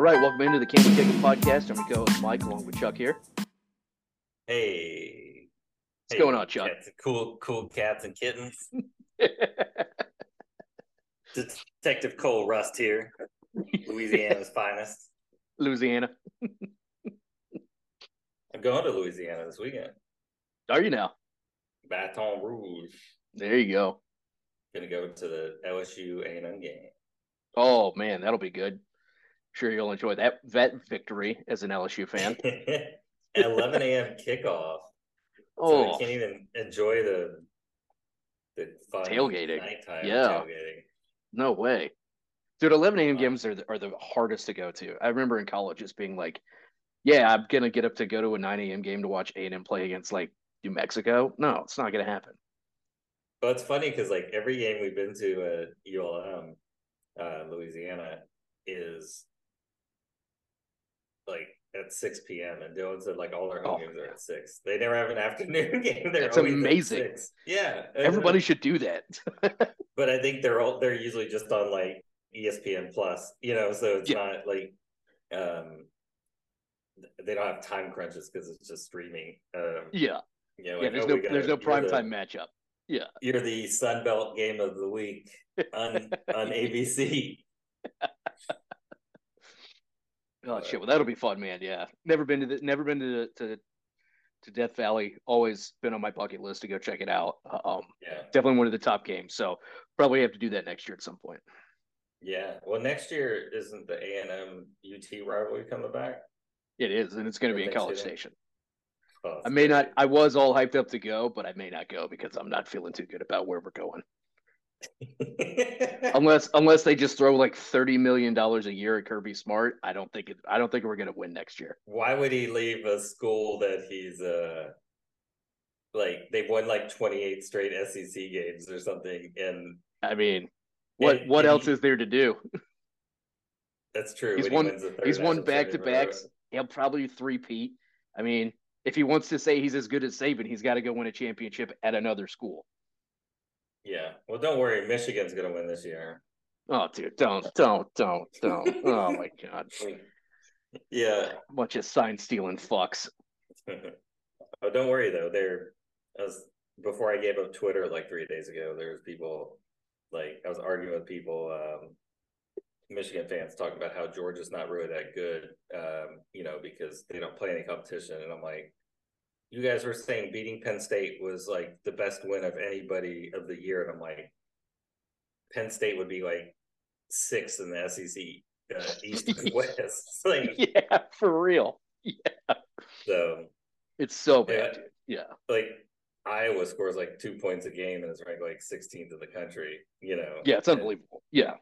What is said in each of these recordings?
All right, welcome into the Candy Ticket Podcast. I'm your co-host Mike, along with Chuck here. Hey. What's Hey, going on, Chuck? cats- cool, cool cats and kittens. Detective Cole Rust here, Louisiana's finest. Louisiana. I'm going to Louisiana this weekend. Are you now? Baton Rouge. There you go. Gonna go to the LSU A&M game. Oh man, that'll be good. Sure, you'll enjoy that vet victory as an LSU fan. 11 a.m. kickoff. So Oh, I can't even enjoy the the Tailgating. nighttime Yeah. tailgating. no way, dude. 11 a.m. Wow. games are the, are the hardest to go to. I remember in college just being like, "Yeah, I'm gonna get up to go to a 9 a.m. game to watch A&M play against like New Mexico." No, it's not gonna happen. Well, it's funny because like every game we've been to at ULM, uh, Louisiana, is like at six p.m. and Dylan said like all their home Oh, games are at six. They never have an afternoon game. They're That's amazing. Yeah. Everybody should do that. But I think they're all they're usually just on like ESPN Plus, you know. So it's Yeah. not like um they don't have time crunches because it's just streaming. Um, yeah, you know, yeah. like, There's oh, no gotta- there's no prime the- time matchup. Yeah. you're the Sun Belt game of the week on on ABC. Oh shit! Well, that'll be fun, man. Yeah, never been to the, never been to to to Death Valley. Always been on my bucket list to go check it out. Um, Yeah, definitely one of the top games. So probably have to do that next year at some point. yeah. Well, next year isn't the A and M UT rivalry coming back? It is, and it's going to be in College. Station. Oh, I may not. I was all hyped up to go, but I may not go because I'm not feeling too good about where we're going. Unless unless they just throw like thirty million dollars a year at Kirby Smart, I don't think it. I don't think we're going to win next year. Why would he leave a school that he's uh like they've won like twenty eight straight SEC games or something, and I mean, what what else he- is there to do? that's true. He's won- He wins the third He's won back to championship in a row. backs. He'll probably three peat. I mean, if he wants to say he's as good as Saban, he's got to go win a championship at another school. Yeah. Well, don't worry. Michigan's gonna win this year. Oh, dude, don't, don't, don't, don't. Oh my god, Yeah. bunch of sign stealing fucks. oh, don't worry though. There, as before I gave up Twitter like three days ago, there's people like I was arguing with people, um, Michigan fans talking about how Georgia's not really that good, um, you know, because they don't play any competition, and I'm like. You guys were saying beating Penn State was like the best win of anybody of the year, and I'm like, Penn State would be like sixth in the SEC uh, East and West. Like Yeah, for real. Yeah. So, It's so bad. Yeah. Yeah. like Iowa scores like two points a game and is ranked like 16th in the country. You know, Yeah, it's And unbelievable. Yeah.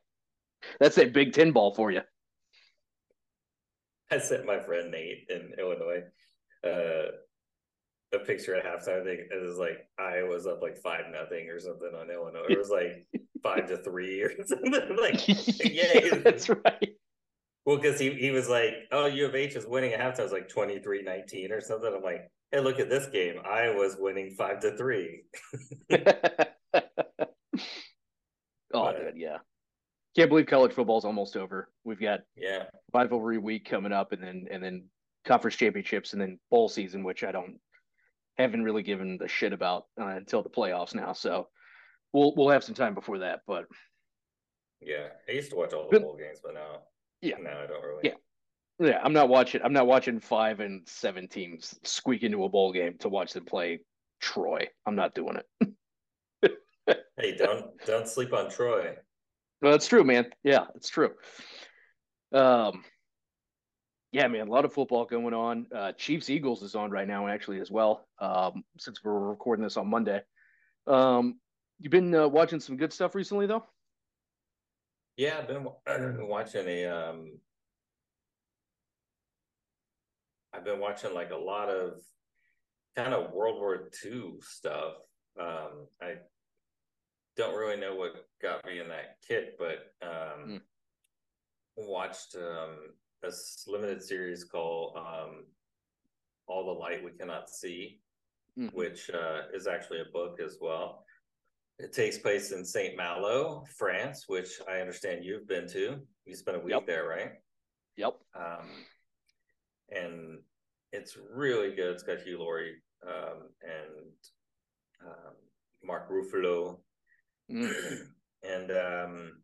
That's a Big Ten ball for you. I sent my friend Nate in Illinois uh, a picture at halftime. I think it was like Iowa's up like five nothing or something on Illinois. It was like five to three or something. like, yeah, that's right. well, because he he was like, "Oh, U of H is winning at halftime." It was like 23-19 or something. I'm like, "Hey, look at this game. Iowa's winning five to three. oh, But- dude, yeah. Can't believe college football's almost over. We've got Yeah, rivalry week coming up, and then and then conference championships, and then bowl season, which I don't haven't really given a shit about uh, until the playoffs now. So we'll we'll have some time before that, but yeah. I used to watch all the bowl games, but now, Yeah. now I don't really. Yeah. yeah, I'm not watching. I'm not watching five and seven teams squeak into a bowl game to watch them play Troy. I'm not doing it. Hey, don't don't sleep on Troy. No, that's true, man. Yeah, it's true. Um, yeah, man, a lot of football going on. Uh, Chiefs Eagles is on right now, actually, as well. Um, since we're recording this on Monday. Um, you've been uh, watching some good stuff recently, though. Yeah, I've been wa- watching a um I've been watching like a lot of kind of World War II stuff. Um I don't really know what got me in that kit, but um Mm. watched um a limited series called um All the Light We Cannot See, Mhm. which uh is actually a book as well. It takes place in Saint Malo, France, which I understand you've been to. You spent a week Yep. there, right? Yep. Um, and it's really good. It's got Hugh Laurie um, and um, Mark Ruffalo, mm. and um,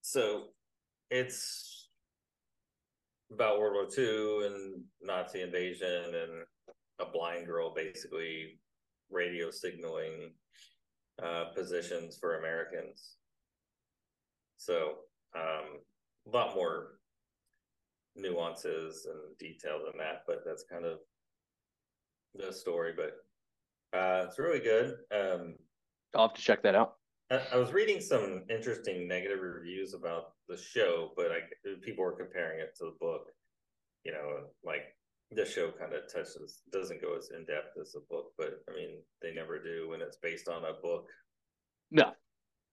so it's about World War II and Nazi invasion and a blind girl basically radio signaling uh, positions for Americans. So um, a lot more nuances and detail than that, but that's kind of the story. But uh, it's really good. Um, I'll have to check that out. I, was reading some interesting negative reviews about the show, but I, people were comparing it to the book. You know, like the show kind of touches doesn't go as in depth as the book, but I mean they never do when it's based on a book. No,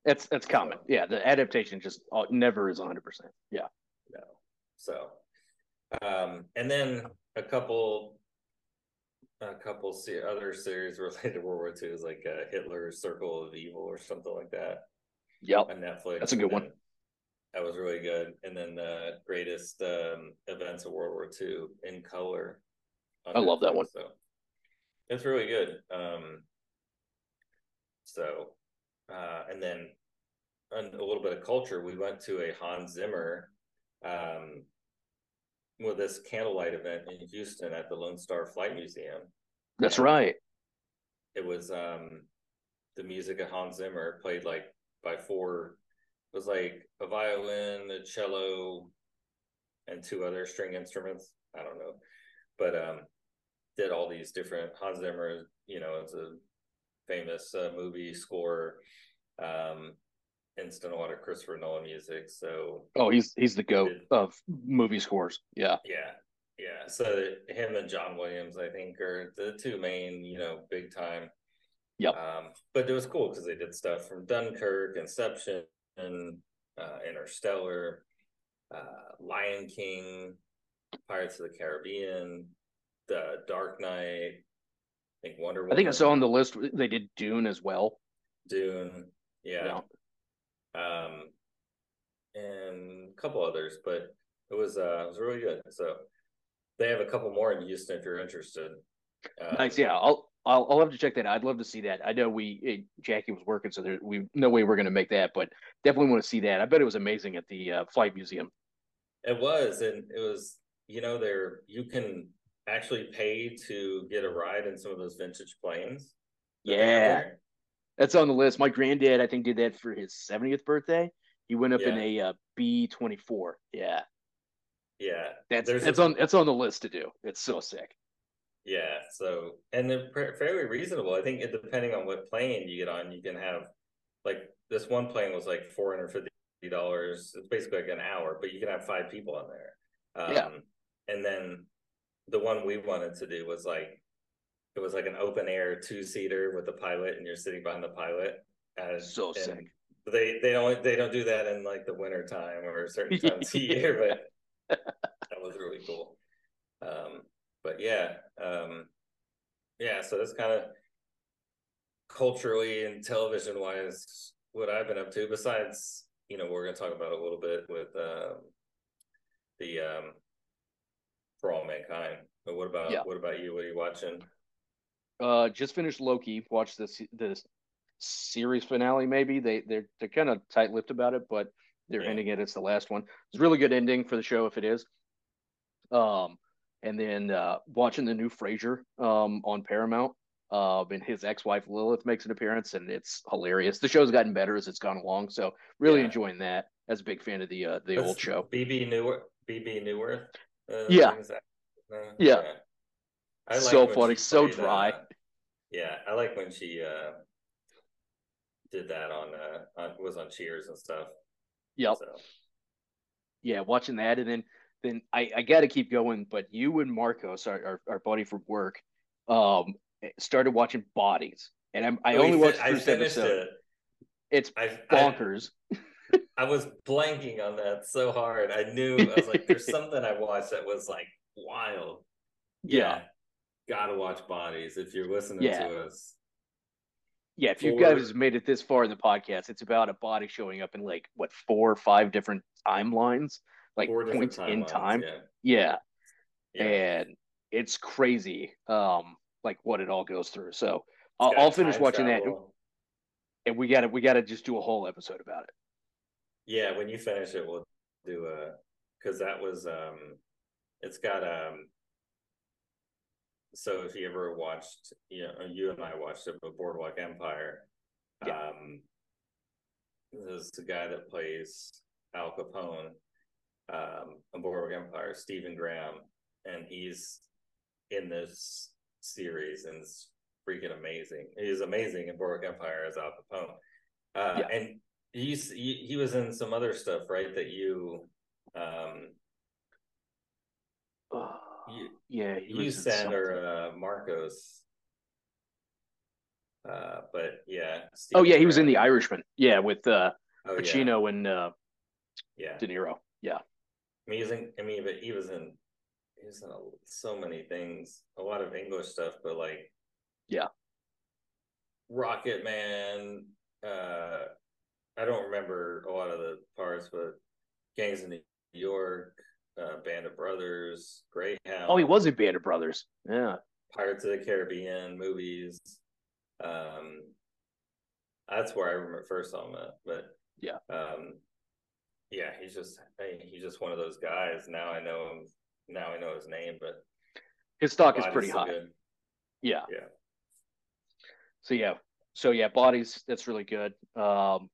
it's it's common. So, yeah, the adaptation just never is hundred percent. Yeah. No. So, um, and then a couple, a couple se- other series related to World War II is like uh, Hitler's Circle of Evil or something like that. Yep. On Netflix. That's a good one. That was really good. And then the greatest um, events of World War II in color. I Netflix. love that one. So it's really good. Um, so, uh, and then a little bit of culture. We went to a Hans Zimmer um, with this candlelight event in Houston at the Lone Star Flight Museum. That's and right. It was um, the music of Hans Zimmer played like by four. It was like a violin, a cello, and two other string instruments. I don't know, but um, did all these different Hans Zimmer. You know, it's a famous uh, movie score. Um, instant a lot of Christopher Nolan music. So oh, he's he's the goat of movie scores. Yeah, yeah, yeah. So him and John Williams, I think, are the two main, you know, big time. Yep. Um, but it was cool because they did stuff from Dunkirk, Inception, and uh, Interstellar, uh, Lion King, Pirates of the Caribbean, The Dark Knight. I think Wonder Woman. I think I saw on the list they did Dune as well. Dune, yeah. yeah um, and a couple others, but it was uh, it was really good. So they have a couple more in Houston if you're interested. Um, nice, yeah. I'll I'll I'll have to check that. out. I'd love to see that. I know we it, Jackie was working, so there we no way we're going to make that, but definitely want to see that. I bet it was amazing at the uh, flight museum. It was, and it was. You know, there you can actually pay to get a ride in some of those vintage planes. Yeah, that's on the list. My granddad, I think, did that for his 70th birthday. He went up yeah. in a uh, B 24. Yeah. Yeah. That's that's a, on that's on the list to do. It's so sick. Yeah. So and they're fairly reasonable. I think depending on what plane you get on, you can have like this one plane was like four hundred fifty dollars. It's basically like an hour, but you can have five people on there. Um, yeah. And then the one we wanted to do was like it was like an open air two seater with a pilot, and you're sitting behind the pilot. As, so sick. They they don't they don't do that in like the winter time or certain times of year, but that was really cool. Um, but yeah, um, yeah. So that's kind of culturally and television wise what I've been up to. Besides, you know, we're going to talk about a little bit with um, the um, for all mankind. But what about yeah. what about you? What are you watching? Uh, just finished Loki. Watched this the series finale. Maybe they they're they're kind of tight lipped about it, but they're yeah. ending it. It's the last one. It's a really good ending for the show if it is. Um, and then uh, watching the new Frasier um on Paramount. Uh, and his ex-wife Lilith makes an appearance, and it's hilarious. The show's gotten better as it's gone along, so really yeah. enjoying that. As a big fan of the uh, the That's old show, Bebe Neuwirth. Bebe Neuwirth. Uh, yeah. Uh, yeah. yeah. so funny, so dry. Uh, yeah, I like when she uh did that on uh on was on Cheers and stuff. Yep. So. Yeah, watching that and then then I, I got to keep going. But you and Marcos, our, our, our buddy from work, um, started watching Bodies, and I'm, I oh, only watched the first episode. It. It's I, bonkers. I, I, was blanking on that so hard. I knew I was like, "There's something I watched that was like wild." Yeah, gotta watch Bodies if you're listening yeah. to us. Yeah, if you guys made it this far in the podcast, it's about a body showing up in like what four or five different timelines. like points in time. Yeah. yeah. And it's crazy um like what it all goes through. So I'll, I'll finish watching travel. that and we got to we got to just do a whole episode about it. Yeah, when you finish it we'll do a cuz that was um it's got um so if you ever watched you know you and I watched it but Boardwalk Empire yeah. um there's the guy that plays Al Capone um on Boardwalk Empire Stephen Graham and he's in this series and it's freaking amazing. He's amazing in Boardwalk Empire as Al Capone. Uh, yeah. And he's he, he was in some other stuff, right? That you, um, you yeah, you sent or uh, Marcos. Uh, but yeah. oh yeah, he was in The Irishman. Yeah, with uh, oh, Pacino yeah. and uh, yeah, De Niro. Yeah. Amazing. I mean, but he was in he was in so many things, a lot of English stuff, but like, yeah, Rocket Man. Uh, I don't remember a lot of the parts, but Gangs in New York, uh, Band of Brothers, Greyhound. Oh, he was in Band of Brothers. Yeah. Pirates of the Caribbean movies. Um, that's where I remember first saw him at, but yeah, um, yeah, he's just he's just one of those guys. Now I know him now I know his name, but his stock is pretty high. Good. Yeah. Yeah. So yeah. So yeah, bodies, that's really good. Um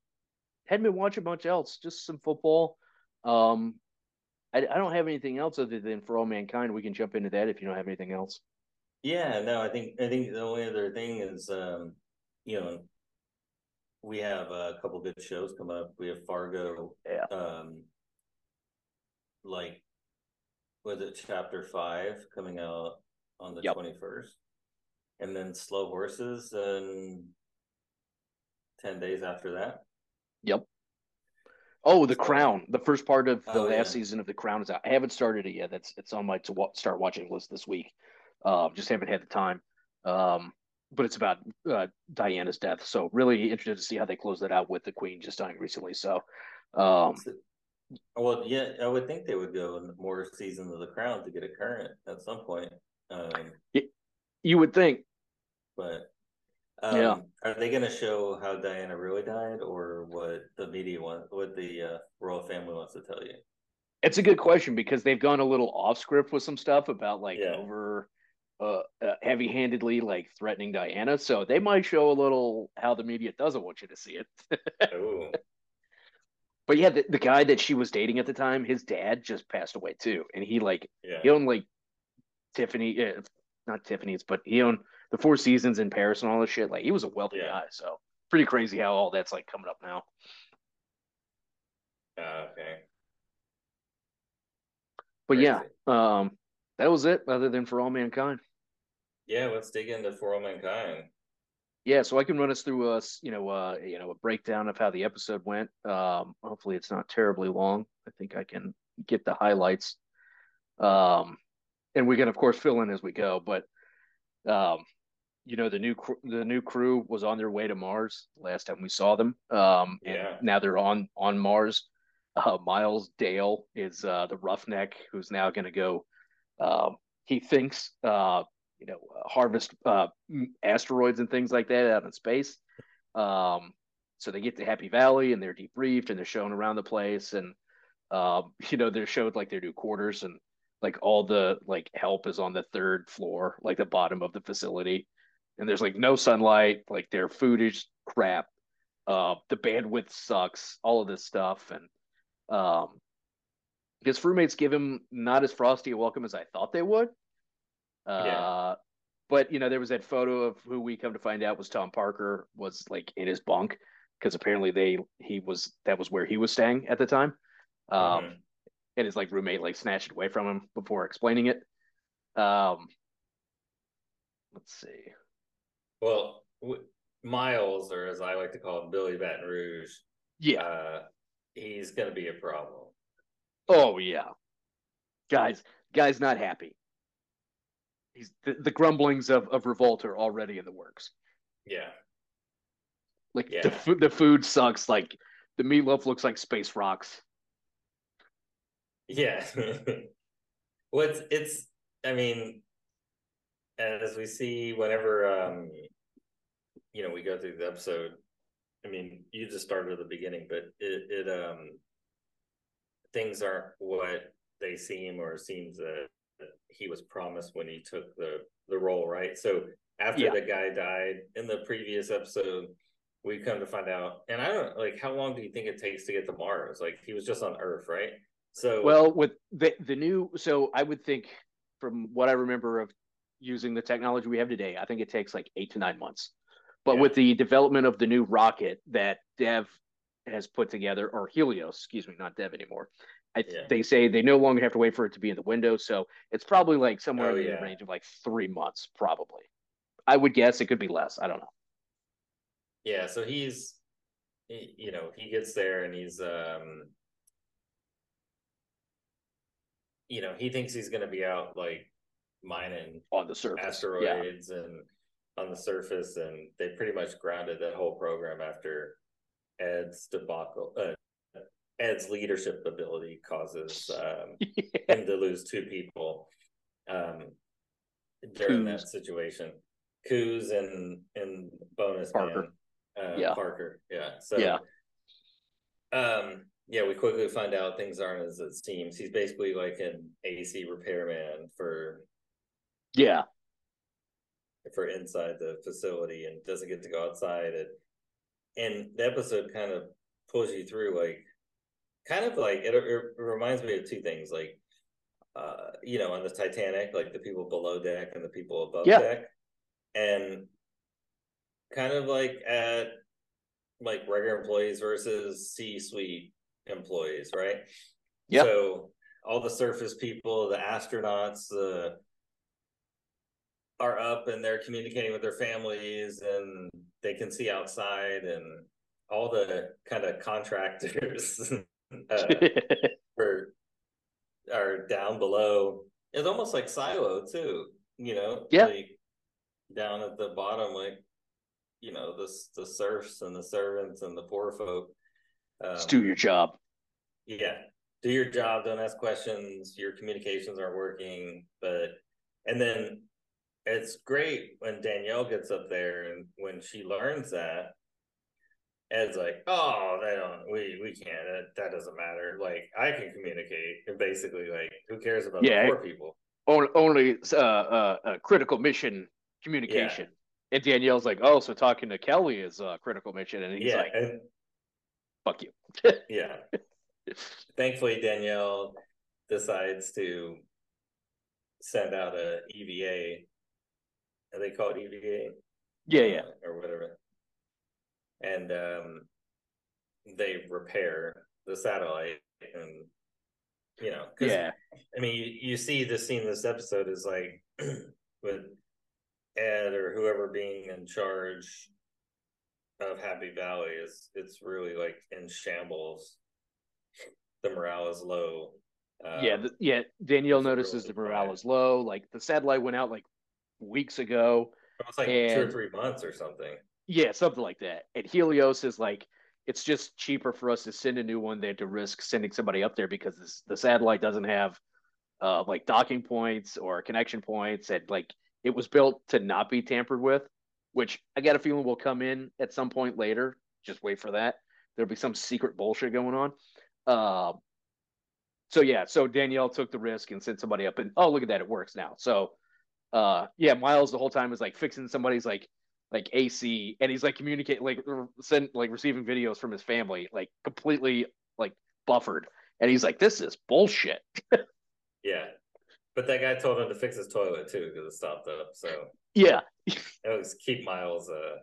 hadn't been watching much else, just some football. Um I, I don't have anything else other than for all mankind. We can jump into that if you don't have anything else. Yeah, no, I think I think the only other thing is um, you know, we have a couple good shows come up. We have Fargo. Yeah. Um like was it chapter five coming out on the twenty yep. first, and then Slow Horses and ten days after that. Oh, The Crown. The first part of the oh, last yeah. season of The Crown is out. I haven't started it yet. That's it's on my to wa- start watching list this week. Uh, just haven't had the time. Um, but it's about uh, Diana's death. So really interested to see how they close that out with the Queen just dying recently. So um, well, yeah, I would think they would go more seasons of The Crown to get it current at some point. Um, you would think, but um, yeah, are they going to show how Diana really died, or what the media want, what the uh, royal family wants to tell you? It's a good question because they've gone a little off script with some stuff about like yeah. over uh, uh, heavy-handedly like threatening Diana. So they might show a little how the media doesn't want you to see it. oh, but yeah, the, the guy that she was dating at the time, his dad just passed away too, and he like yeah. he owned like Tiffany, uh, not Tiffany's, but he owned the Four Seasons in Paris and all this shit. Like he was a wealthy yeah. guy, so pretty crazy how all that's like coming up now. Uh, okay. But crazy. yeah, um, that was it. Other than for all mankind. Yeah, let's dig into for all mankind. Yeah, so I can run us through a you know uh, you know a breakdown of how the episode went. Um, hopefully, it's not terribly long. I think I can get the highlights, um, and we can of course fill in as we go. But um, you know the new cr- the new crew was on their way to Mars last time we saw them. Um, yeah. now they're on on Mars. Uh, Miles Dale is uh, the roughneck who's now going to go. Um, he thinks uh, you know uh, harvest uh, asteroids and things like that out in space. Um, so they get to Happy Valley and they're debriefed and they're shown around the place and um, you know they're showed like their new quarters and like all the like help is on the third floor, like the bottom of the facility, and there's like no sunlight, like their food is crap, uh, the bandwidth sucks, all of this stuff, and um, his roommates give him not as frosty a welcome as I thought they would. Uh, yeah. But you know, there was that photo of who we come to find out was Tom Parker was like in his bunk because apparently they he was that was where he was staying at the time. Um, mm-hmm. and his like roommate like snatched it away from him before explaining it. Um, let's see. Well, w- Miles, or as I like to call him, Billy Baton Rouge. Yeah, uh, he's gonna be a problem. Oh yeah, guys, guys, not happy he's the, the grumblings of, of revolt are already in the works. Yeah. Like yeah. the food the food sucks. Like the meatloaf looks like space rocks. Yeah. What's well, it's I mean, as we see whenever um you know we go through the episode, I mean, you just started at the beginning, but it, it um things aren't what they seem or seems that he was promised when he took the the role, right? So after yeah. the guy died in the previous episode, we come to find out, and I don't like how long do you think it takes to get to Mars? Like he was just on Earth, right? So well, with the the new, so I would think from what I remember of using the technology we have today, I think it takes like eight to nine months. But yeah. with the development of the new rocket that Dev has put together, or Helios, excuse me, not Dev anymore. I, yeah. They say they no longer have to wait for it to be in the window, so it's probably like somewhere oh, in the range of like three months, probably. I would guess it could be less. I don't know. Yeah, so he's, he, you know, he gets there and he's, um, you know, he thinks he's going to be out like mining on the surface, asteroids, yeah. and on the surface, and they pretty much grounded that whole program after Ed's debacle. Uh, Ed's leadership ability causes um, yeah. him to lose two people um, during Kuz. that situation. Kuz and and bonus Parker. man, uh, yeah. Parker, yeah. So yeah, um, yeah. We quickly find out things aren't as it seems. He's basically like an AC repairman for yeah for inside the facility and doesn't get to go outside. And and the episode kind of pulls you through like kind of like it, it reminds me of two things like uh you know on the titanic like the people below deck and the people above yeah. deck and kind of like at like regular employees versus c-suite employees right yeah so all the surface people the astronauts the are up and they're communicating with their families and they can see outside and all the kind of contractors uh, are, are down below. It's almost like silo too, you know. Yeah. Like down at the bottom, like you know, the the serfs and the servants and the poor folk. Um, Just do your job. Yeah, do your job. Don't ask questions. Your communications aren't working, but and then it's great when Danielle gets up there and when she learns that Ed's like, oh, they don't, we we can't. That, that doesn't matter. Like I can communicate, and basically, like, who cares about yeah, the poor people? Only, only uh, uh, uh, critical mission communication. Yeah. And Danielle's like, oh, so talking to Kelly is a critical mission, and he's yeah, like, and, fuck you. yeah. Thankfully, Danielle decides to send out a EVA. They call it EVA. Yeah, yeah, or whatever. And um, they repair the satellite and you know yeah. I mean you, you see the scene this episode is like with ed or whoever being in charge of happy valley is it's really like in shambles. The morale is low. Um, yeah the, yeah danielle notices really the morale is low like the satellite went out like weeks ago it was like and, two or three months or something yeah, something like that. And Helios is like, it's just cheaper for us to send a new one than to risk sending somebody up there because this, the satellite doesn't have uh, like docking points or connection points. And like, it was built to not be tampered with, which I got a feeling will come in at some point later. Just wait for that. There'll be some secret bullshit going on. Uh, so yeah, so Danielle took the risk and sent somebody up, and oh look at that, it works now. So uh, yeah, Miles the whole time is like fixing somebody's like like AC, and he's like communicating, like send, like receiving videos from his family, like completely like buffered, and he's like, "This is bullshit." yeah, but that guy told him to fix his toilet too because it stopped up. So yeah, it was keep Miles uh,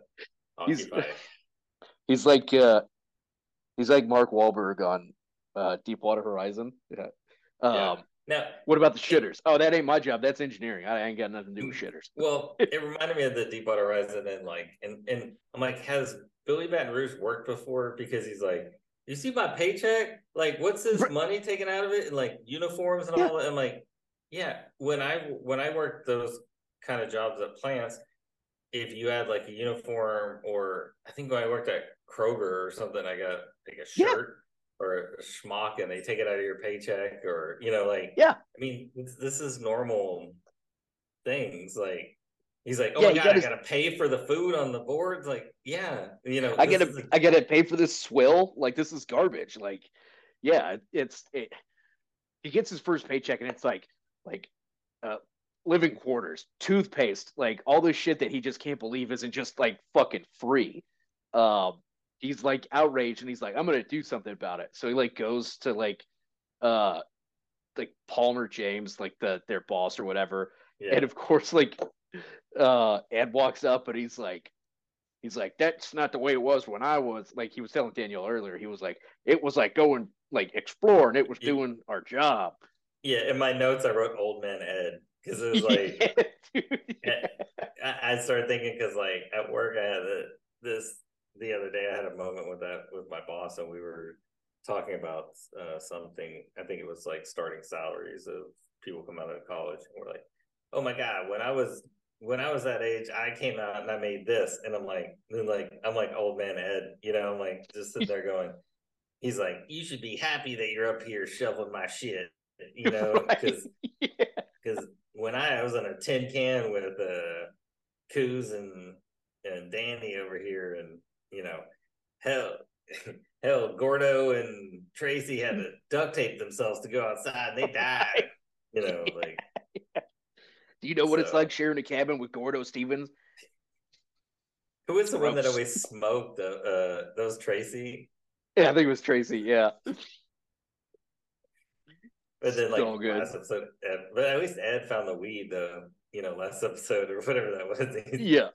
occupied. He's, he's like uh, he's like Mark Wahlberg on uh, Deepwater Horizon. Yeah. Um, yeah. Now, what about the shitters? Oh, that ain't my job. That's engineering. I ain't got nothing to do with shitters. Well, it reminded me of the Deepwater Horizon, and like, and and I'm like, has Billy Baton Rouge worked before? Because he's like, you see my paycheck? Like, what's this money taken out of it? And like uniforms and yeah. all that. I'm like, yeah. When I when I worked those kind of jobs at plants, if you had like a uniform, or I think when I worked at Kroger or something, I got like a shirt. Or schmuck and they take it out of your paycheck or you know like yeah i mean this is normal things like he's like oh Yeah, my god gotta- i gotta pay for the food on the boards like yeah you know I gotta is I gotta pay for this swill. Like this is garbage. Like, yeah, it's it, he gets his first paycheck and it's like like uh living quarters, toothpaste, like all this shit that he just can't believe isn't just like fucking free. Um he's like outraged and he's like, I'm gonna do something about it. So he like goes to like uh like Palmer James, like the their boss or whatever, yeah. and of course, like uh Ed walks up and he's like he's like, That's not the way it was when I was like he was telling Daniel earlier, he was like, It was like going like explore and it was Yeah. doing our job. yeah in my notes i wrote old man ed because it was like Yeah, dude. I, I started thinking because like at work I had a, this the other day I had a moment with that with my boss and we were talking about uh, something I think it was like starting salaries of people come out of college and we're like oh my god when I was when I was that age I came out and I made this and I'm like then like I'm like old man Ed you know I'm like just sitting there going he's like you should be happy that you're up here shoveling my shit you know Right. because Yeah. because when I, was in a tin can with uh Kuz and and Danny over here, and you know, hell, hell, Gordo and Tracy had to duct tape themselves to go outside, and they died. You know, like Do you know what it's like sharing a cabin with Gordo Stevens? who was the one that always smoked? Uh, uh, was Tracy. Yeah, I think it was Tracy. Yeah. But then, like So good. last episode, Ed, but at least Ed found the weed. The you know last episode or whatever that was. Yeah.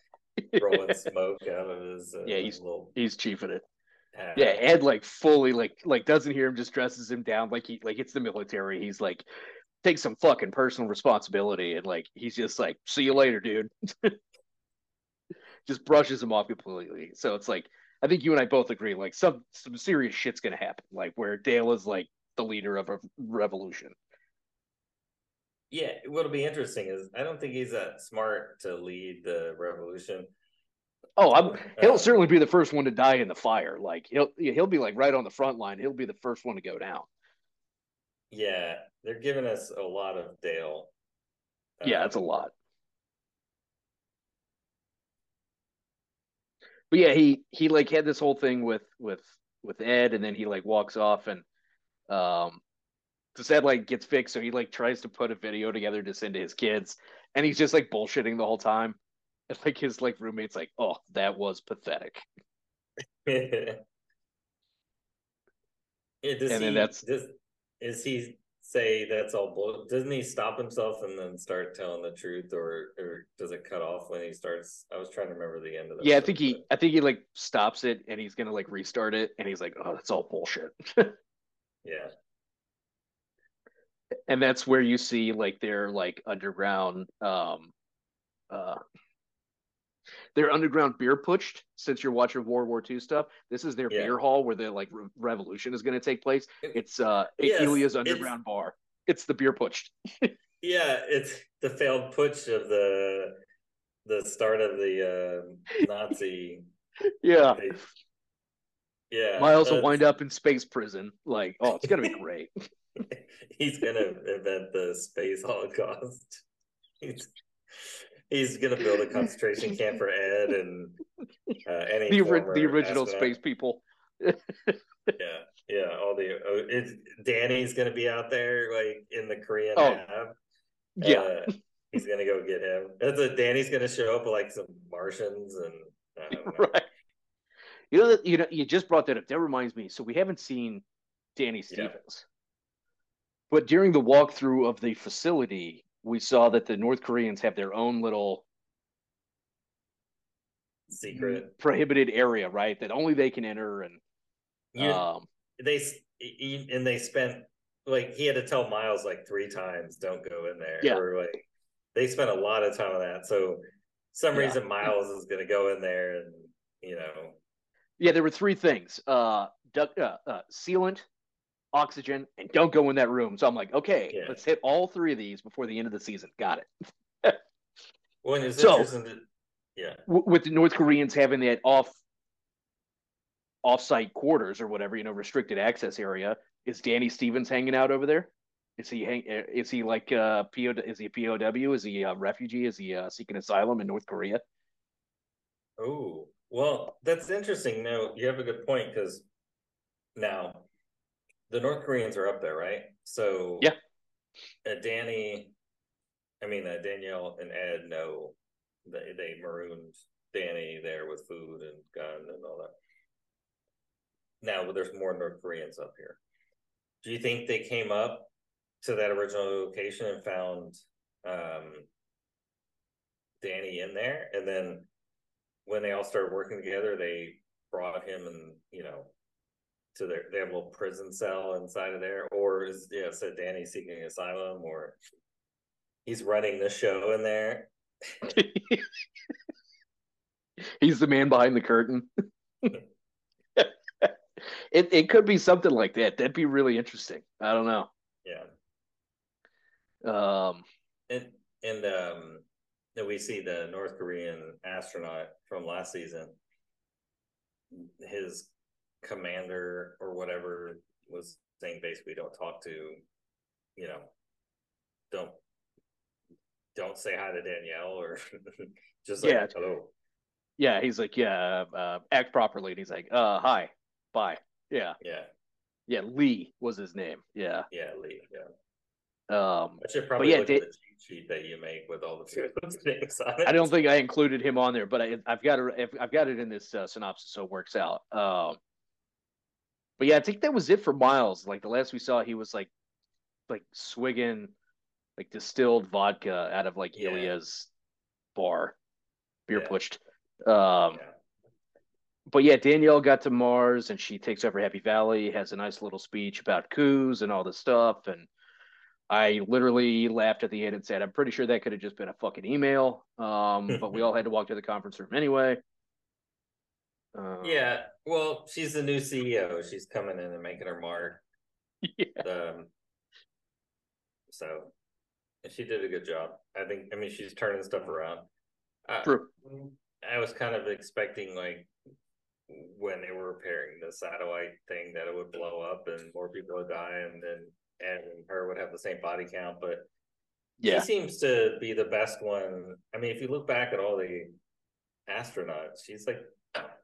Rolling smoke out of his uh, Yeah, he's- little. He's chiefing it. hat. Yeah, Ed like fully like like doesn't hear him, just dresses him down like he like it's the military. He's like takes some fucking personal responsibility and like he's just like, see you later, dude. just brushes him off completely. So it's like I think you and I both agree, like some some serious shit's gonna happen, like where Dale is like the leader of a revolution. Yeah, what'll be interesting is I don't think he's that smart to lead the revolution. Oh, I'm he'll Um, certainly be the first one to die in the fire. Like he'll he'll be like right on the front line. He'll be the first one to go down. Yeah, they're giving us a lot of Dale. Yeah, Um, it's a lot. But yeah, he he like had this whole thing with with with Ed, and then he like walks off, and um, Ed like gets fixed, so he like tries to put a video together to send to his kids, and he's just like bullshitting the whole time. And like his like roommate's like, "Oh, that was pathetic." yeah, does And he, then that's- does is he say that's all bull? Doesn't he stop himself and then start telling the truth, or or does it cut off when he starts? I was trying to remember the end of that. Yeah, I think he I think he like stops it, and he's gonna like restart it, and he's like, "Oh, that's all bullshit." Yeah, and that's where you see like their like underground um uh their underground beer putsch since you're watching world war ii stuff. This is their Yeah. beer hall where the like re- revolution is going to take place. It's uh Yes, Ilya's it's- underground bar. It's the beer putsch yeah, it's the failed putsch of the the start of the uh, Nazi. yeah. Yeah, miles will wind up in space prison like oh it's gonna be great he's gonna invent the space holocaust. He's he's gonna build a concentration camp for Ed and uh, any the, ori- the original astronaut. space people Yeah, yeah. All the oh, it's Danny's gonna be out there like in the Korean Oh, lab. yeah Uh, he's gonna go get him. That's a, Danny's gonna show up with like some Martians and I don't know. right you know you know you just brought that up that reminds me so we haven't seen danny stevens but during the walkthrough of the facility we saw that the north koreans have their own little secret. prohibited area right that only they can enter and You, um they and they spent like he had to tell Miles like three times, "Don't go in there." Yeah. Or like they spent a lot of time on that. So some Yeah. reason Miles is going to go in there and you know yeah there were three things uh, duck, uh, uh sealant oxygen and don't go in that room so i'm like okay Yeah. let's hit all three of these before the end of the season got it when it's So- interesting. Yeah, w- with the North Koreans having that off offsite quarters or whatever, you know, restricted access area. Is Danny Stevens hanging out over there? Is he hang, is he like uh PO is he a POW? Is he a refugee? Is he uh, seeking asylum in North Korea? Oh, well, that's interesting. No, you have a good point because now the North Koreans are up there, right? So yeah, uh, Danny, I mean uh, Danielle and Ed know they they marooned Danny there with food and gun and all that. Now there's more North Koreans up here. Do you think they came up to that original location and found um, Danny in there, and then when they all started working together, they brought him and you know to their they have a little prison cell inside of there, or is yeah, said Danny seeking asylum, or he's running the show in there. he's the man behind the curtain. it it could be something like that. That'd be really interesting. I don't know. Yeah. Um. And and um, then we see the North Korean astronaut from last season. His commander or whatever was saying basically don't talk to, you know, don't don't say hi to Danielle or just like Yeah. hello. Yeah, he's like, yeah, uh, act properly. And he's like, uh, hi, bye. Yeah, Yeah, yeah. Lee was his name. Yeah. yeah, Lee. Yeah. Um. I should probably yeah, look Da- at the cheat sheet that you make with all the things on it. I don't think I included him on there, but I, I've got it. I've got it in this uh, synopsis, so it works out. Um, but yeah, I think that was it for Miles. Like the last we saw, he was like, like swigging, like distilled vodka out of like Yeah. Ilya's bar, beer Yeah. pushed. Um, Yeah. but yeah, Danielle got to Mars and she takes over Happy Valley, has a nice little speech about coups and all this stuff. And I literally laughed at the end and said, I'm pretty sure that could have just been a fucking email. Um, but we all had to walk to the conference room anyway. Um, Yeah, well, she's the new CEO. She's coming in and making her mark. yeah. Um, so she did a good job. I think. I mean, she's turning stuff around. Uh, True. I was kind of expecting like when they were repairing the satellite thing that it would blow up and more people would die, and then Ed and her would have the same body count. But Yeah. she seems to be the best one. I mean, if you look back at all the astronauts, she's like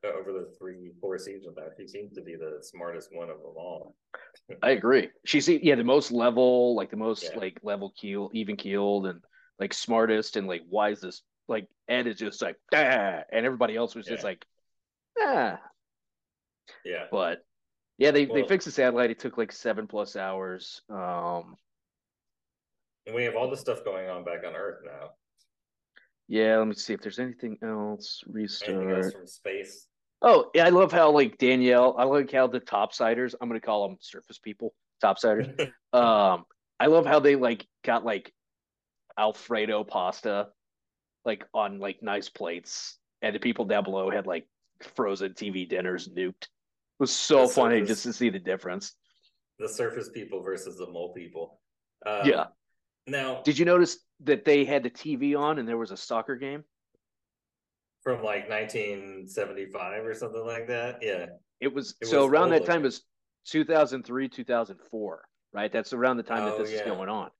over the three, four seasons now, she seems to be the smartest one of them all. I agree. She's yeah, the most level, like the most Yeah. like level keel, even keeled, and like smartest and like wisest. Like Ed is just like ah, and everybody else was just like ah. Yeah. But yeah, they they fixed the satellite. It took like seven plus hours. Um, And we have all this stuff going on back on Earth now. Yeah, let me see if there's anything else. Anything else Restart. from space? Oh, yeah, I love how like Danielle. I like how the topsiders. I'm gonna call them surface people. Topsiders. Um, I love how they like got like Alfredo pasta, like on like nice plates, and the people down below had like frozen TV dinners nuked. It was so The funny surface- just to see the difference. the surface people versus the mole people. Um, Yeah. Now, Did you notice that they had the TV on and there was a soccer game? from like 1975 or something like that. Yeah. It was It so was around that time was 2003, 2004, right? That's around the time that Oh, this is going on.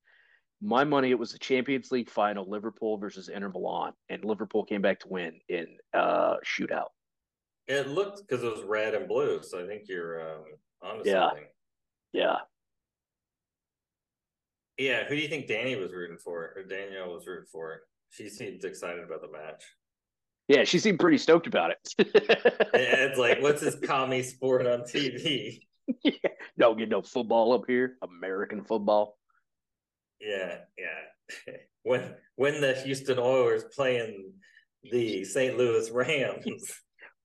My money, it was the Champions League final, Liverpool versus Inter Milan, and Liverpool came back to win in uh shootout. It looked because it was red and blue. So I think you're um, onto Yeah. something. Yeah. Yeah. Who do you think Danny was rooting for or Danielle was rooting for? She seems excited about the match. Yeah, she seemed pretty stoked about it. It's like, what's this commie sport on TV? Don't get no football up here. American football. Yeah, yeah. when when the Houston Oilers playing the St. Louis Rams.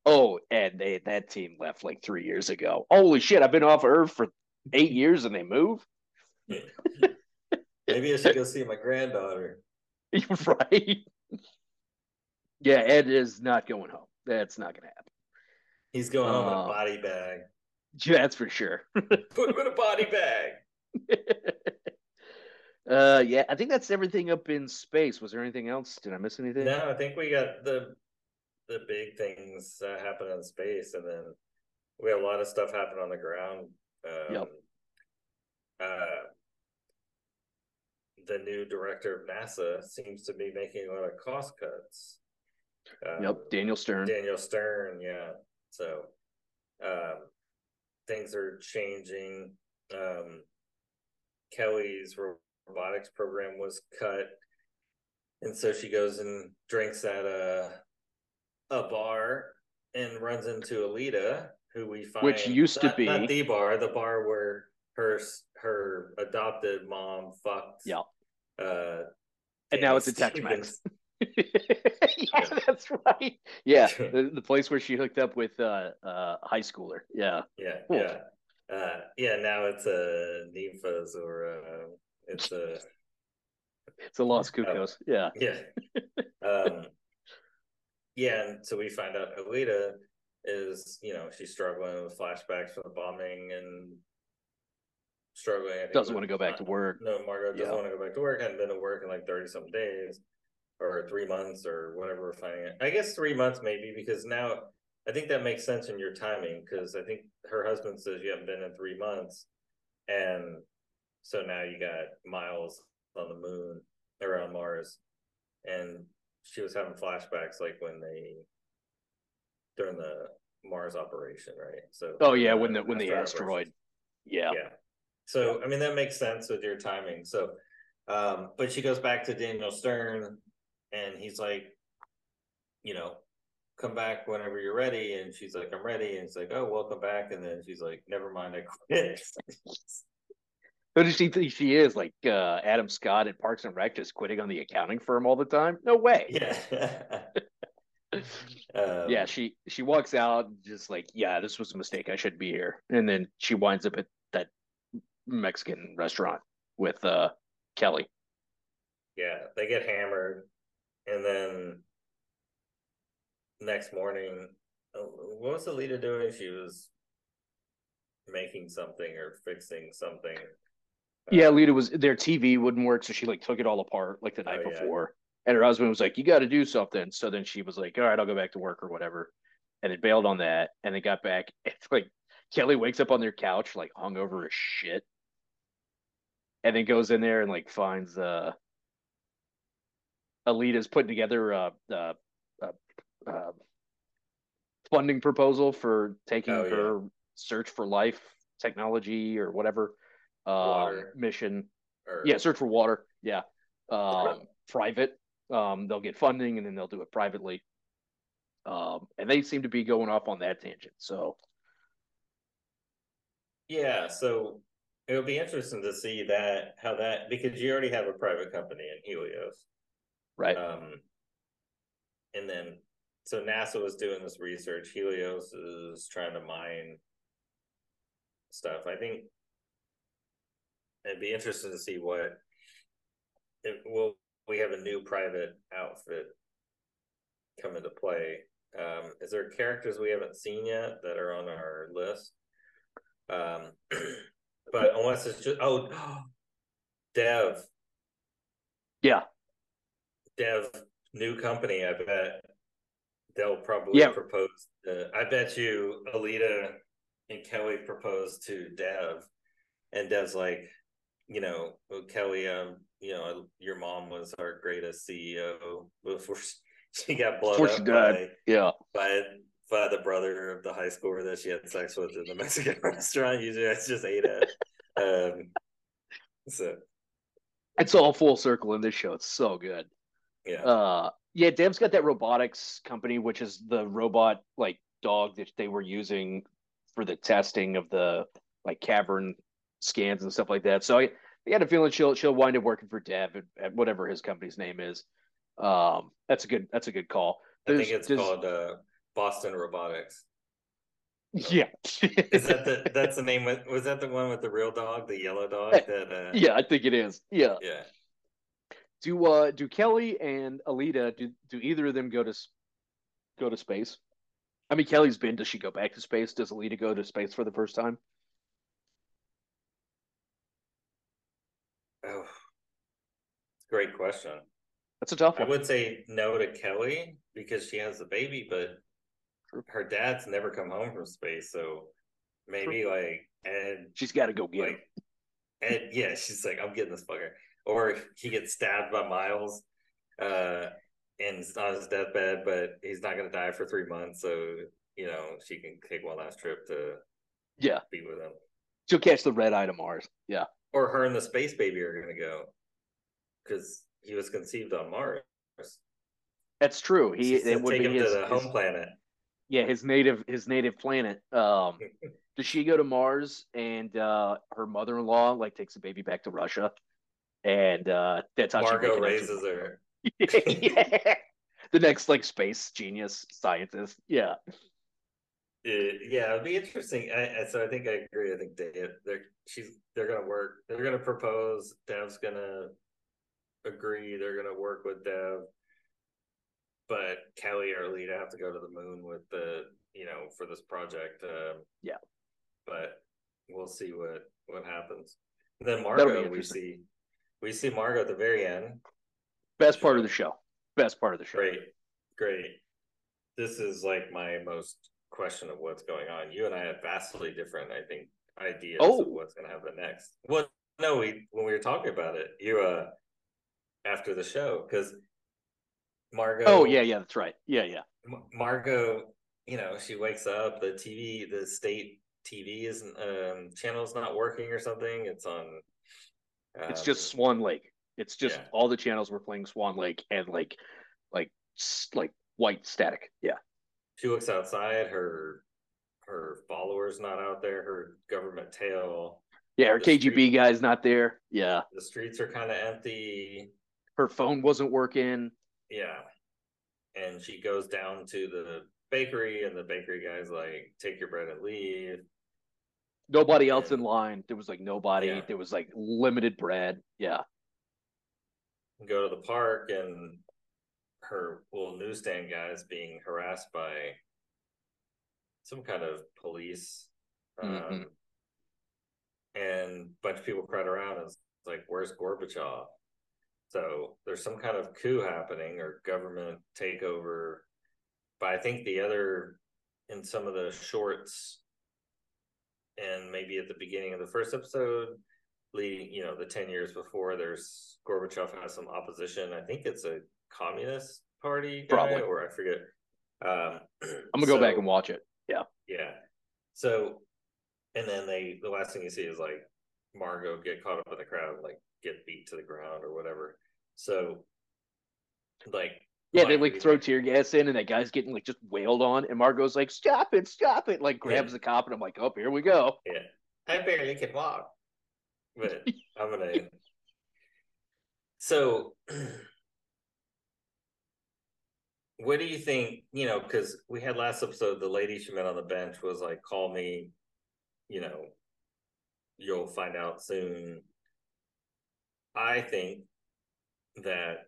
Oh, and they that team left like three years ago. Holy shit, I've been off Earth for eight years and they move? Maybe I should go see my granddaughter. right. Yeah, Ed is not going home. That's not gonna happen. He's going home in Uh, a body bag. Yeah, that's for sure. Put him in a body bag. uh yeah, I think that's everything up in space. Was there anything else? Did I miss anything? No, I think we got the the big things uh, happen in space, and then we had a lot of stuff happen on the ground. Um, Yep. Uh, the new director of NASA seems to be making a lot of cost cuts. Um, Yep, Daniel Stern. Daniel Stern, yeah. So, um, things are changing. Um, Kelly's robotics program was cut, and so she goes and drinks at a a bar and runs into Aleida, who we find Which used to be- not the bar, the bar where her her adopted mom fucked. Yeah. Uh, and now it's a Daniel Tex Mex. yeah, that's right. Yeah, the, the place where she hooked up with uh, uh, high schooler. Yeah, Yeah, Cool. yeah, uh, yeah. Now it's a Nymphas or uh, it's a it's a Los Cucos. Yeah, yeah, um, yeah. And so we find out Aleida is you know she's struggling with flashbacks from the bombing and struggling. Doesn't want to go back to work. No, Margo doesn't Yeah. want to go back to work. Hadn't been to work in like thirty some days, or three months, or whatever we're finding it. I guess three months maybe because now I think that makes sense in your timing because I think her husband says you haven't been in three months, and so now you got Miles on the moon or on Mars, and she was having flashbacks like when they during the Mars operation, right? So Oh yeah, when the when the asteroid asteroid. operation. Yeah, Yeah. So I mean that makes sense with your timing. So um but she goes back to Daniel Stern and he's like, you know, come back whenever you're ready. And she's like, I'm ready. And it's like, oh, welcome back. And then she's like, never mind, I quit. Who does she think she is? Like uh, Adam Scott at Parks and Rec, just quitting on the accounting firm all the time? No way. yeah. um, yeah, she she walks out just like, yeah, this was a mistake. I should be here. And then she winds up at Mexican restaurant with uh Kelly. yeah, they get hammered. And then next morning, oh, what was Aleida doing? She was making something or fixing something. Yeah, Aleida was their TV wouldn't work, so she like took it all apart like the night Oh, yeah. before. And her husband was like, "You got to do something." So then she was like, "All right, I'll go back to work or whatever," and it bailed on that. And they got back. It's like Kelly wakes up on their couch like hungover as shit, and then goes in there and like finds uh Aleida's putting together a, uh uh uh funding proposal for taking Oh, yeah. her search for life technology or whatever um, mission. Or- yeah search for water. Yeah. Um private. Um they'll get funding and then they'll do it privately. Um and they seem to be going off on that tangent. So Yeah, so it'll be interesting to see that how that because you already have a private company in Helios. right Um and then so NASA was doing this research, Helios is trying to mine stuff. I think it'd be interesting to see what it will we have a new private outfit come into play. Um is there characters we haven't seen yet that are on our list? Um, but unless it's just oh, Dev, yeah Dev, new company. I bet they'll probably Yeah. propose. Uh, I bet you Aleida and Kelly propose to Dev, and Dev's like, you know, well, Kelly, um, you know, your mom was our greatest CEO before she got blown Before up she died. yeah by by the brother of the high schooler that she had sex with in the Mexican restaurant. You guys just ate it. Um, so. It's all full circle in this show. It's so good. Yeah, uh yeah dev's got that robotics company which is the robot like dog that they were using for the testing of the like cavern scans and stuff like that. So i, I had a feeling she'll she'll wind up working for dev at, at whatever his company's name is. Um that's a good that's a good call. I think it's called uh, Boston Robotics. yeah Is that the that's the name? With, was that the one with the real dog, the yellow dog? That uh, yeah i think it is yeah yeah. do uh do kelly and aleida do do either of them go to go to space i mean kelly's been does she go back to space does aleida go to space for the first time Oh, great question. that's a tough one. I would say no to Kelly because she has the baby, but her dad's never come home from space, so maybe like and she's got to go get like, him. And yeah, she's like, I'm getting this fucker. Or he gets stabbed by Miles, uh, and it's on his deathbed, but he's not going to die for three months, so you know she can take one last trip to yeah be with him. She'll catch the red eye to Mars. Yeah. Or her and the space baby are going to go because he was conceived on Mars. That's true. He it would take be him his, to the his, home planet. Yeah, his native his native planet. Um, does she go to Mars and uh, her mother in law like takes the baby back to Russia, and uh, that's how Margo raises her. yeah. The next like space genius scientist. Yeah. It, yeah, it'd be interesting. I, so I think I agree. I think Dave, they're she's they're gonna work. They're gonna propose. Dev's gonna agree. They're gonna work with Dev but Kelly or Lita have to go to the moon with the you know for this project. Um, yeah, but we'll see what what happens. And then Margo, we see we see Margo at the very end. Best part of the show. Best part of the show. Great, great. This is like my most question of what's going on. You and I have vastly different, I think, ideas oh. of what's going to happen next. Well, no, we when we were talking about it, you uh after the show because Margo. Oh yeah, yeah, that's right. Yeah, yeah. Margo, you know, she wakes up. The TV, the state TV isn't um, channel's not working or something. It's on. Um, it's just Swan Lake. It's just yeah. all the channels were playing Swan Lake and like, like, like white static. Yeah. She looks outside. Her her followers not out there. Her government tail. Yeah, her KGB street, guy's not there. Yeah. The streets are kind of empty. Her phone wasn't working. Yeah. And she goes down to the bakery, and the bakery guy's like, take your bread and leave. Nobody else and, in line. There was like nobody. Yeah. There was like limited bread. Yeah. Go to the park, and her little newsstand guy is being harassed by some kind of police. Mm-hmm. Um, and a bunch of people crowd around and it's like, where's Gorbachev? So there's some kind of coup happening or government takeover. But I think the other in some of the shorts and maybe at the beginning of the first episode, leading, you know, the 10 years before, there's Gorbachev has some opposition. I think it's a communist party guy, Probably. or I forget. Um, I'm gonna so, go back and watch it. Yeah. Yeah. So, and then they, the last thing you see is like Margo get caught up in the crowd, like get beat to the ground or whatever. So, like, yeah, they like throw tear gas in, and that guy's getting like just wailed on, and Margo's like, "Stop it, stop it!" Like grabs yeah. the cop, and I'm like, "Oh, here we go." Yeah, I barely can walk, but I'm gonna. So, what do you think? You know, because we had last episode, the lady she met on the bench was like, "Call me," you know, you'll find out soon. I think that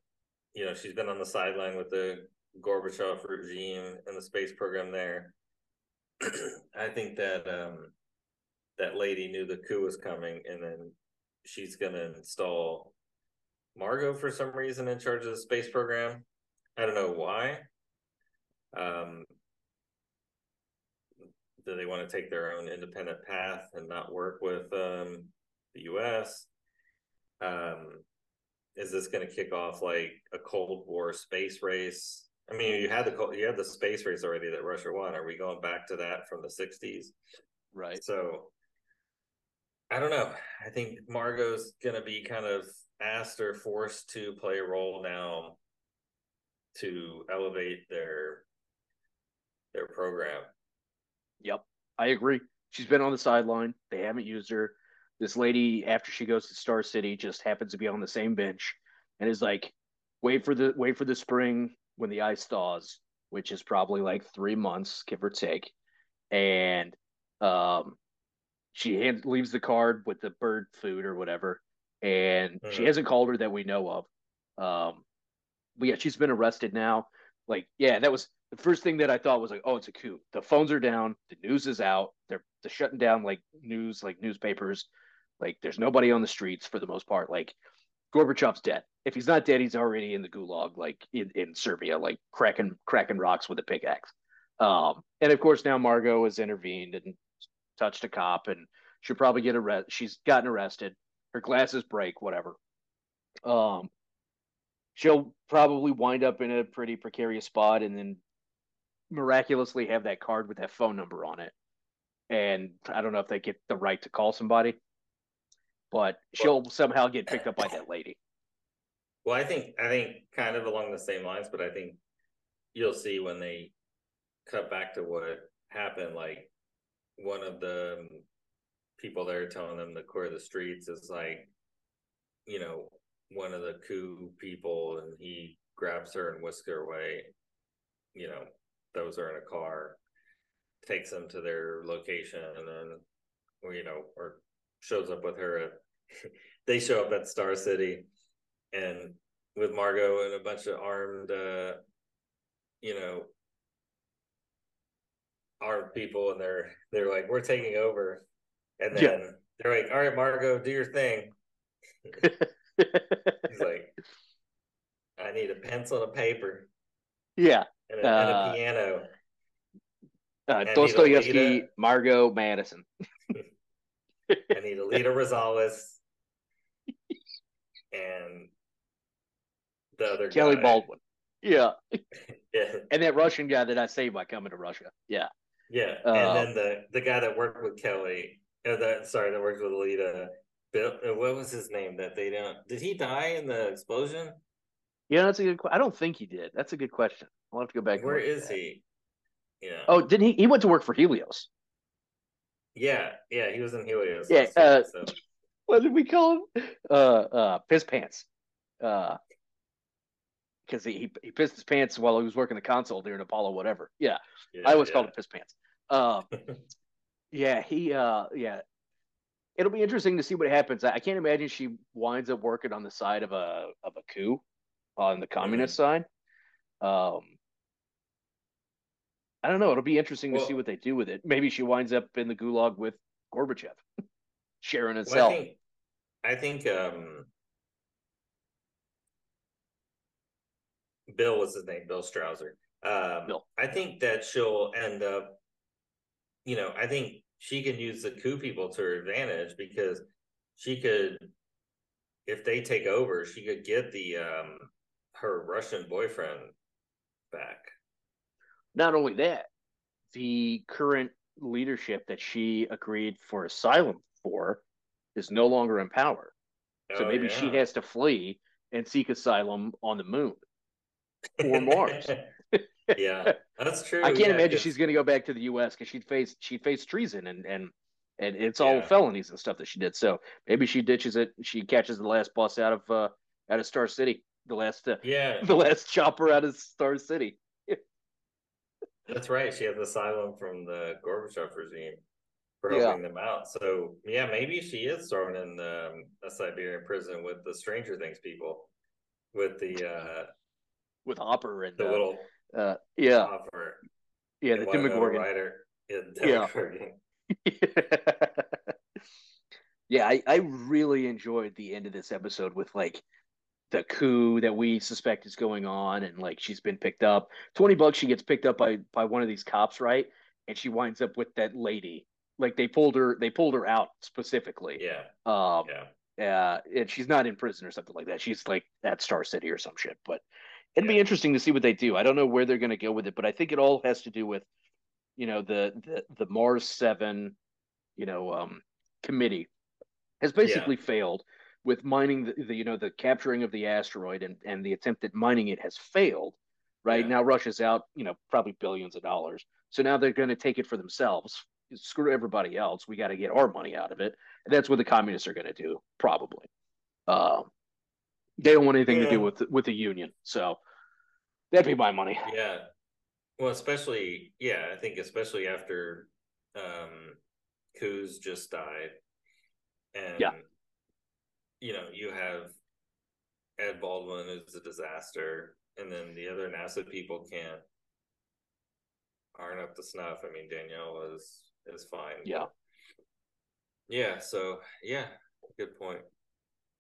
you know she's been on the sideline with the Gorbachev regime and the space program there. I think that um, that lady knew the coup was coming, and then she's going to install Margo for some reason in charge of the space program. I don't know why. Um, do they want to take their own independent path and not work with um, the U.S.? Um, is this going to kick off like a Cold War space race? I mean, you had the you had the space race already that Russia won. Are we going back to that from the '60s? Right. So I don't know. I think Margo's going to be kind of asked or forced to play a role now to elevate their their program. Yep, I agree. She's been on the sideline. They haven't used her this lady after she goes to Star City just happens to be on the same bench and is like, wait for the wait for the spring when the ice thaws, which is probably like three months, give or take. And um, she hands, leaves the card with the bird food or whatever, and mm-hmm. she hasn't called her that we know of. Um, but yeah, she's been arrested now. Like, yeah, that was the first thing that I thought was like, oh, it's a coup. The phones are down, the news is out, they're they're shutting down like news, like newspapers. Like there's nobody on the streets for the most part. Like Gorbachev's dead. If he's not dead, he's already in the gulag, like in, in Serbia, like cracking cracking rocks with a pickaxe. Um, and of course now Margo has intervened and touched a cop, and she'll probably get arrested. She's gotten arrested. Her glasses break, whatever. Um, she'll probably wind up in a pretty precarious spot, and then miraculously have that card with that phone number on it. And I don't know if they get the right to call somebody, but she'll well, somehow get picked up by that lady. Well, I think I think kind of along the same lines, but I think you'll see when they cut back to what happened. Like one of the people there telling them to clear the streets is like, you know, one of the coup people, and he grabs her and whisks her away. You know, those are in a car, takes them to their location, and then, or, you know, or shows up with her at. they show up at Star City, and with Margo and a bunch of armed, uh, you know, armed people, and they're they're like, "We're taking over," and then yeah. they're like, "All right, Margo, do your thing." He's like, "I need a pencil and a paper." Yeah, and a, uh, and a uh, piano. Uh, Dostoevsky, Margo Madison. I need Aleida Rosales and the other Kelly guy. Baldwin. Yeah. yeah. And that Russian guy that I saved by coming to Russia. Yeah. Yeah. Uh, and then the the guy that worked with Kelly, uh, that sorry, that worked with Aleida. Bill, uh, what was his name? That they don't. Did he die in the explosion? Yeah, that's a good. I don't think he did. That's a good question. I'll have to go back. Where is he? Yeah. Oh, didn't he? He went to work for Helios. Yeah, yeah, he was in Helios. Yeah. Uh, so. What did we call him? Uh, uh, piss pants. Uh, because he, he pissed his pants while he was working the console during Apollo, whatever. Yeah, yeah I always yeah. called him piss pants. Uh, yeah, he. Uh, yeah, it'll be interesting to see what happens. I can't imagine she winds up working on the side of a of a coup on the communist mm-hmm. side. Um, I don't know. It'll be interesting well, to see what they do with it. Maybe she winds up in the gulag with Gorbachev, sharing a cell. I think, I think um, Bill was his name, Bill Strausser. Um, Bill. I think that she'll end up, you know, I think she can use the coup people to her advantage because she could, if they take over, she could get the um her Russian boyfriend back. Not only that, the current leadership that she agreed for asylum for is no longer in power. So oh, maybe yeah. she has to flee and seek asylum on the moon or Mars. yeah, that's true. I can't yeah, imagine she's going to go back to the U.S. because she'd face she'd face treason and and and it's all yeah. felonies and stuff that she did. So maybe she ditches it. She catches the last bus out of uh, out of Star City, the last uh, yeah, the last chopper out of Star City. That's right. She has asylum from the Gorbachev regime for helping yeah. them out. So yeah, maybe she is thrown in um, a Siberian prison with the Stranger Things people, with the uh, with Hopper and the uh, little uh, yeah Hopper, yeah the Demogorgon. Writer. Yeah. yeah, I, I really enjoyed the end of this episode with like the coup that we suspect is going on and like she's been picked up 20 bucks she gets picked up by by one of these cops right and she winds up with that lady like they pulled her they pulled her out specifically. Yeah. Um yeah. uh and she's not in prison or something like that. She's like at star city or some shit but it'd yeah. be interesting to see what they do. I don't know where they're going to go with it but i think it all has to do with you know the the, the mars 7 you know um committee has basically yeah. failed with mining the, the, you know the capturing of the asteroid and and the attempt at mining it has failed right? Yeah. now russia's out you know probably billions of dollars. So now they're going to take it for themselves screw everybody else we got to get our money out of it. And that's what the communists are going to do probably. Uh, they don't want anything yeah. to do with with the union so that'd be my money. Yeah. Well especially yeah i think especially after um Kuz just died. And yeah. you know, you have Ed Baldwin is a disaster, and then the other NASA people can't aren't up to snuff. I mean, Danielle is fine. Yeah. Yeah. So yeah, good point.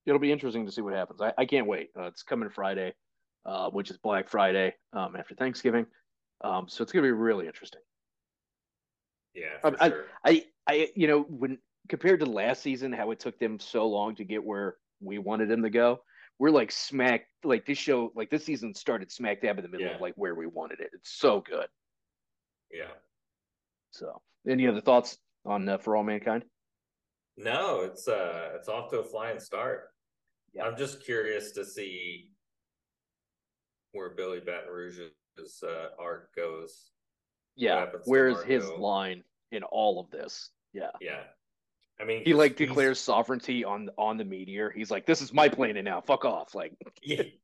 It'll be interesting to see what happens. I, I can't wait. Uh, it's coming Friday, uh, which is Black Friday um, after Thanksgiving. Um, so it's going to be really interesting. Yeah, Um, I, sure. I, I, you know, when compared to last season, how it took them so long to get where we wanted them to go, we're like smack, like this show, like this season started smack dab in the middle Yeah. of like where we wanted it. It's so good. yeah. So, any other thoughts on uh, For All Mankind? No, it's uh it's off to a flying start. Yeah. I'm just curious to see where Billy Baton Rouge's uh, arc goes. Yeah. Where's his Margo? line in all of this? Yeah. Yeah, I mean, He like declares sovereignty on on the meteor. He's like, "This is my planet now. Fuck off!" Like, he,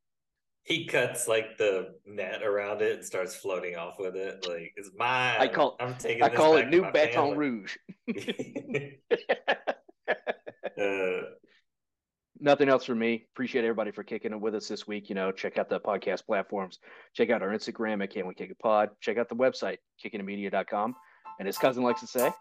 he cuts like the net around it and starts floating off with it. Like it's mine. I call- I'm taking. I call it New Baton. Rouge. uh, Nothing else for me. Appreciate everybody for kicking it with us this week. You know, check out the podcast platforms. Check out our Instagram at Can We Kick a Pod. Check out the website, kickingmedia.com. And his cousin likes to say,